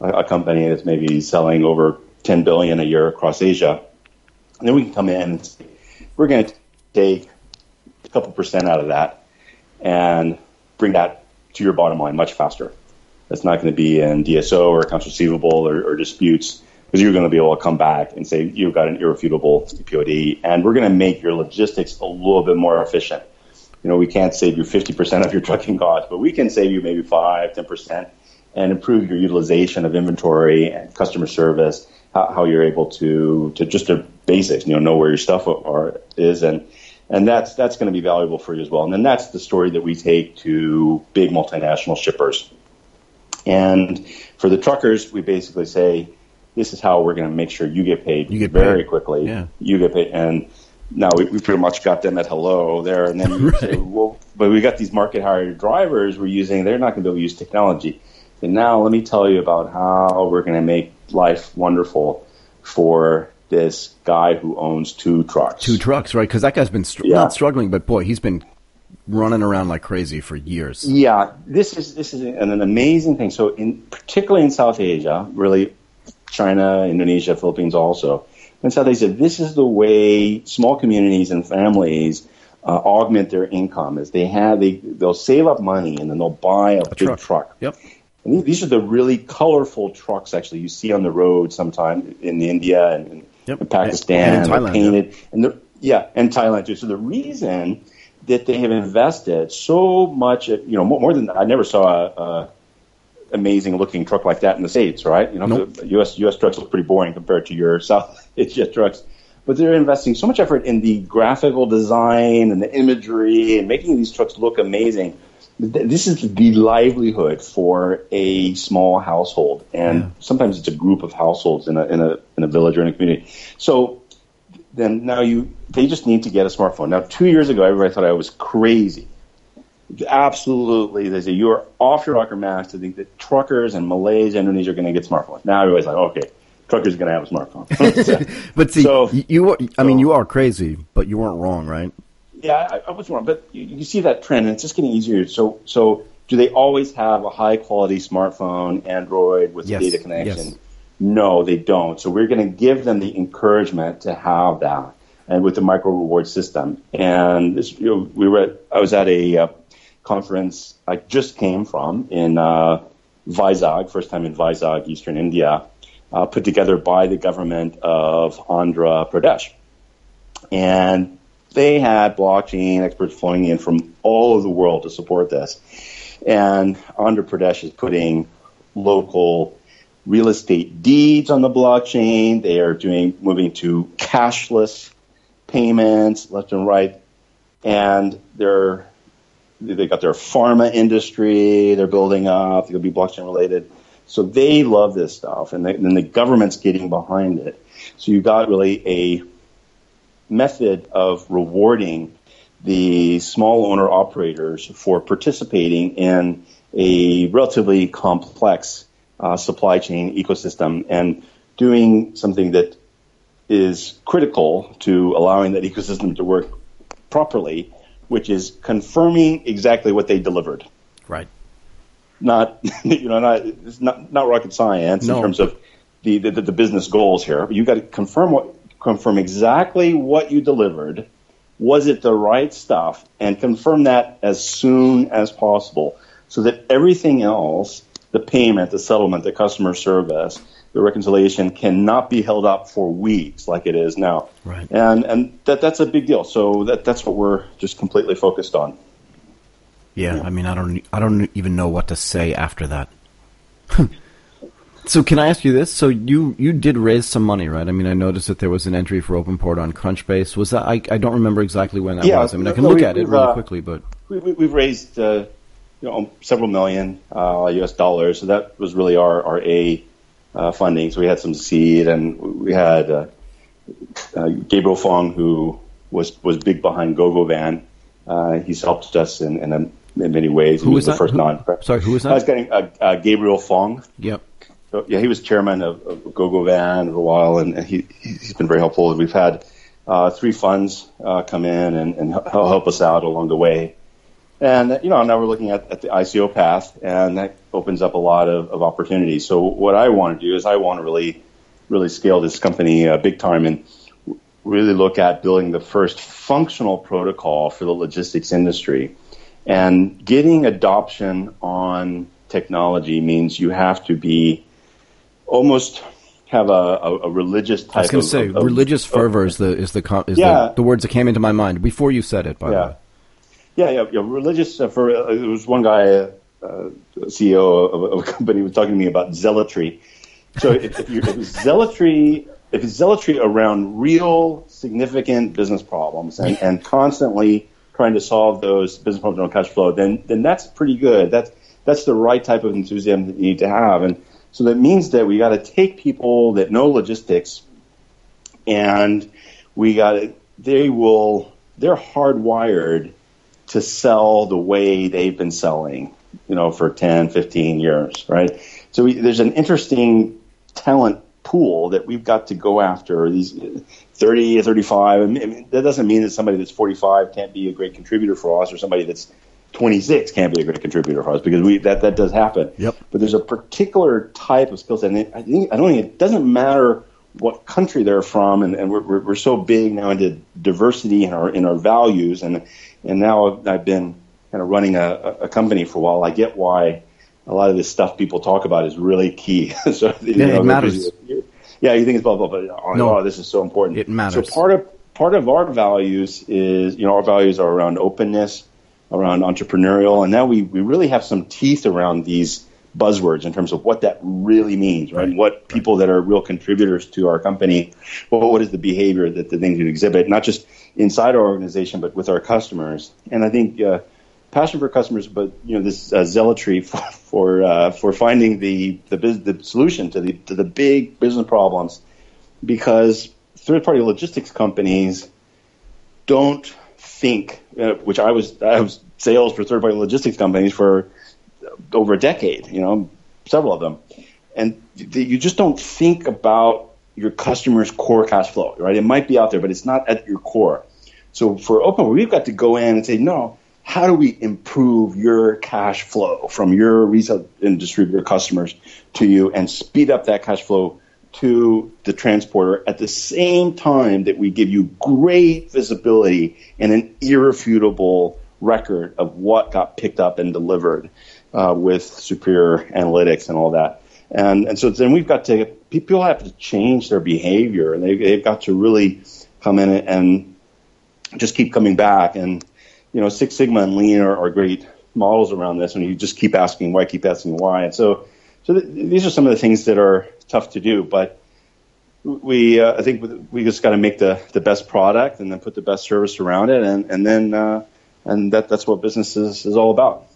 a, a company that's maybe selling over 10 billion a year across Asia. And then we can come in and say, we're going to take a couple percent out of that and bring that to your bottom line much faster. That's not going to be in DSO or accounts receivable or, or disputes because you're going to be able to come back and say you've got an irrefutable POD, and we're going to make your logistics a little bit more efficient. You know, we can't save you 50% of your trucking costs, but we can save you maybe 5, 10%, and improve your utilization of inventory and customer service, how, how you're able to, to just the basics, you know, know where your stuff are, is, and and that's that's going to be valuable for you as well. And then that's the story that we take to big multinational shippers. And for the truckers, we basically say, this is how we're going to make sure you get paid you get very paid. quickly. Yeah. You get paid. And now we, we pretty much got them at hello there. And then right. say, well, but we got these market hired drivers we're using. They're not going to be able to use technology. And now let me tell you about how we're going to make life wonderful for this guy who owns two trucks. Two trucks, right? Because that guy's been str- Yeah. not struggling, but boy, he's been running around like crazy for years. Yeah, this is this is an, an amazing thing. So, in particularly in South Asia, really China, Indonesia, Philippines, also in South Asia, this is the way small communities and families uh, augment their income. Is they have they they'll save up money and then they'll buy a, big truck. truck. Yep. And these- these are the really colorful trucks actually you see on the road sometimes in India and, and Yep. Pakistan. And Thailand, painted and the yeah, and Thailand too. So the reason that they have invested so much, you know, more, more than I never saw a, a amazing looking truck like that in the states, right? You know, Nope. the U.S. U.S. trucks look pretty boring compared to your South Asia trucks, but they're investing so much effort in the graphical design and the imagery and making these trucks look amazing. Th- This is the livelihood for a small household, and Yeah. sometimes it's a group of households in a in a in a village or in a community. So then now you they just need to get a smartphone. Now, two years ago, everybody thought I was crazy. Absolutely, they say you are off your rocker Max to think that truckers and Malays and Indonesia are going to get smartphones. Now everybody's like, okay, truckers are going to have a smartphone. but see, so, you, I mean, you are crazy, but you weren't wrong, right? Yeah, I, I was wrong, but you, you see that trend, and it's just getting easier. So, so do they always have a high quality smartphone, Android with yes. data connection? Yes. No, they don't. So we're going to give them the encouragement to have that, and with the micro reward system. And this, you know, we were. At, I was at a uh, conference I just came from in uh, Vizag, first time in Vizag, Eastern India, uh, put together by the government of Andhra Pradesh, and they had blockchain experts flowing in from all over the world to support this. And Andhra Pradesh is putting local real estate deeds on the blockchain. They are doing moving to cashless payments left and right, and they're they got their pharma industry they're building up. They'll be blockchain related, so they love this stuff, and then the government's getting behind it. So you've got really a method of rewarding the small owner operators for participating in a relatively complex uh, supply chain ecosystem and doing something that is critical to allowing that ecosystem to work properly, which is confirming exactly what they delivered. Right. Not, you know, not it's not not rocket science no. in terms of the, the the business goals here. You got to confirm what confirm exactly what you delivered. Was it the right stuff? And confirm that as soon as possible so that everything else the payment, the settlement, the customer service, the reconciliation cannot be held up for weeks like it is now. Right. And and that that's a big deal. So that that's what we're just completely focused on. Yeah, yeah. I mean, I don't I don't even know what to say after that. so can I ask you this? So you you did raise some money, right? I mean, I noticed that there was an entry for OpenPort on Crunchbase. Was that I I don't remember exactly when that yeah, was. I mean, I can no, look we, at it really uh, quickly, but we, we, have raised uh, you know, several million uh, U.S. dollars. So that was really our our A uh, funding. So we had some seed, and we had uh, uh, Gabriel Fong, who was was big behind GoGoVan. Uh, he's helped us in, in, a, in many ways. Who he was that? the first who, non. Sorry, who was that? I was getting uh, uh, Gabriel Fong. Yep. So, yeah, he was chairman of, of GoGoVan for a while, and, and he he's been very helpful. We've had uh, three funds uh, come in and, and help us out along the way. And you know, now we're looking at, at the ICO path, and that opens up a lot of, of opportunities. So what I want to do is I want to really, really scale this company uh, big time and really look at building the first functional protocol for the logistics industry. And getting adoption on technology means you have to be almost have a, a, religious type. I was going to say of, religious of, fervor is the is the is yeah. the, the words that came into my mind before you said it. By yeah. the way. Yeah, yeah, yeah. Religious. Uh, for uh, there was one guy, uh, CEO of, of, a company, was talking to me about zealotry. So if, if, you're, if zealotry, if it's zealotry around real significant business problems and, and constantly trying to solve those business problems on cash flow, then then that's pretty good. That's that's the right type of enthusiasm that you need to have. And so that means that we got to take people that know logistics, and we got to they will they're hardwired to sell the way they've been selling, you know, for 10, 15 years, right? So we, there's an interesting talent pool that we've got to go after. These 30, 35. I mean, that doesn't mean that somebody that's 45 can't be a great contributor for us, or somebody that's 26 can't be a great contributor for us because we that that does happen. Yep. But there's a particular type of skill set, and I think I don't think it doesn't matter what country they're from, and, and we're, we're, so big now into diversity in our in our values, and and now I've been kind of running a, a company for a while. I get why a lot of this stuff people talk about is really key. so yeah, know, it matters. Yeah, you think it's blah blah blah. Oh, no, oh, this is so important. It matters. So part of part of our values is you know our values are around openness, around entrepreneurial, and now we we really have some teeth around these buzzwords in terms of what that really means, right? right. What people that are real contributors to our company, well, what is the behavior that the things you exhibit, not just inside our organization, but with our customers. And I think uh, passion for customers, but you know this uh, zealotry for for, uh, for finding the the, biz- the solution to the to the big business problems, because third party logistics companies don't think, uh, which I was I was sales for third party logistics companies for over a decade, you know, several of them, and you just don't think about your customer's core cash flow, right? It might be out there, but it's not at your core. So for Open, we've got to go in and say, no, how do we improve your cash flow from your retail and distributor customers to you and speed up that cash flow to the transporter at the same time that we give you great visibility and an irrefutable record of what got picked up and delivered uh, with superior analytics and all that. And, and so then we've got to, people have to change their behavior and they, they've got to really come in and just keep coming back. And, you know, Six Sigma and Lean are, are great models around this and you just keep asking why, keep asking why. And so, so th- these are some of the things that are tough to do, but we, uh, I think we just got to make the, the best product and then put the best service around it. And, and then, uh, and that, that's what business is, is all about.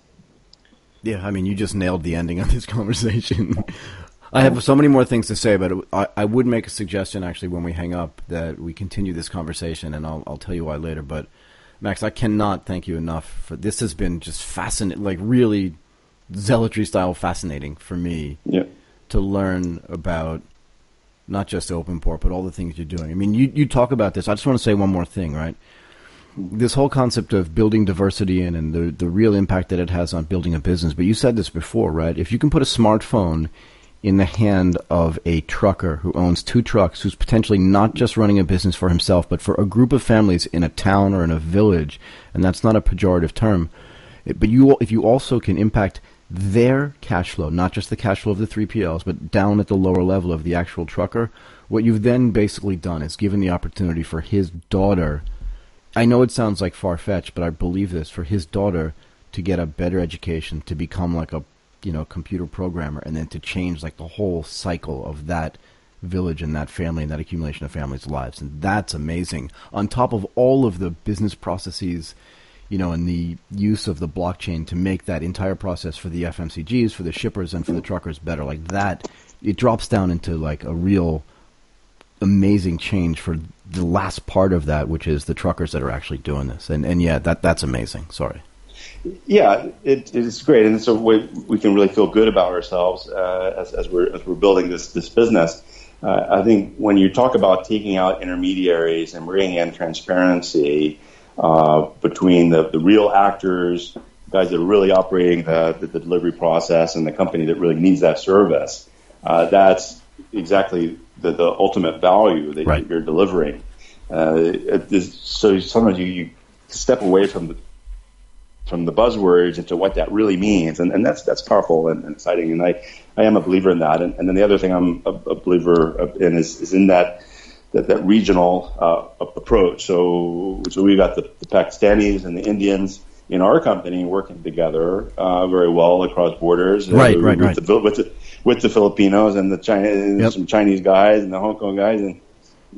Yeah, I mean, you just nailed the ending of this conversation. I have so many more things to say, but I, I, would make a suggestion actually when we hang up that we continue this conversation, and I'll, I'll tell you why later. But Max, I cannot thank you enough for this. Has been just fascinating, like really zealotry style fascinating for me yeah. to learn about not just OpenPort, but all the things you're doing. I mean, you you talk about this. I just want to say one more thing, right? Mm-hmm. this whole concept of building diversity in and the the real impact that it has on building a business. But you said this before, right? If you can put a smartphone in the hand of a trucker who owns two trucks, who's potentially not just running a business for himself, but for a group of families in a town or in a village, and that's not a pejorative term. But you, if you also can impact their cash flow, not just the cash flow of the 3PLs, but down at the lower level of the actual trucker, what you've then basically done is given the opportunity for his daughter I know it sounds like far fetched, but I believe this for his daughter to get a better education, to become like a you know computer programmer, and then to change like the whole cycle of that village and that family and that accumulation of families' lives, and that's amazing. On top of all of the business processes, you know, and the use of the blockchain to make that entire process for the FMCGs, for the shippers, and for the truckers better, like that, it drops down into like a real amazing change for the last part of that, which is the truckers that are actually doing this. And and yeah, that that's amazing. Sorry. Yeah, it, it's great, and so we, we can really feel good about ourselves uh, as, as we're as we're building this this business. Uh, I think when you talk about taking out intermediaries and bringing in transparency uh, between the, the real actors, guys that are really operating the, the, the delivery process, and the company that really needs that service, uh, that's exactly the, the ultimate value that right. you're delivering. Uh, so sometimes you, you step away from the from the buzzwords into what that really means, and, and that's that's powerful and, and, exciting. And I, I am a believer in that. And, and then the other thing I'm a, a believer in is, is in that that, that regional uh, approach. So so we've got the, the Pakistanis and the Indians in our company working together uh, very well across borders. Right, right, with right. The, with the, with the Filipinos and the China, yep. some Chinese guys and the Hong Kong guys, and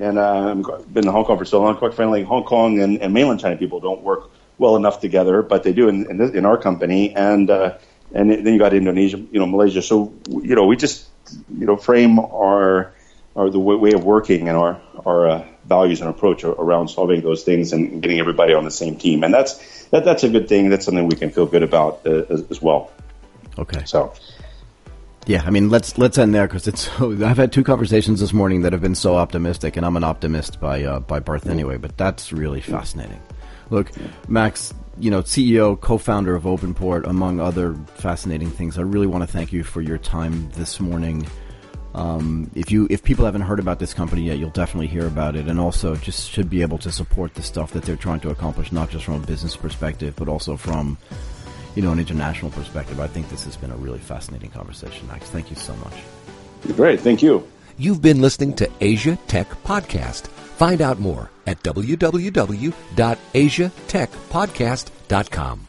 and uh, I've been in Hong Kong for so long. Quite frankly, Hong Kong and, and mainland China people don't work well enough together, but they do in in, this, in our company, and uh, and then you got Indonesia, you know, Malaysia. So you know, we just you know frame our our the way of working and our our uh, values and approach around solving those things and getting everybody on the same team, and that's that, that's a good thing. That's something we can feel good about uh, as, as well. Okay. So. Yeah, I mean, let's let's end there because it's. So, I've had two conversations this morning that have been so optimistic, and I'm an optimist by uh, by birth anyway. But that's really fascinating. Look, Max, you know, CEO, co-founder of OpenPort, among other fascinating things. I really want to thank you for your time this morning. Um, if you if people haven't heard about this company yet, you'll definitely hear about it, and also just should be able to support the stuff that they're trying to accomplish, not just from a business perspective, but also from you know, an international perspective. I think this has been a really fascinating conversation, Max. Thank you so much. Great. Thank you. You've been listening to Asia Tech Podcast. Find out more at www.asiatechpodcast.com.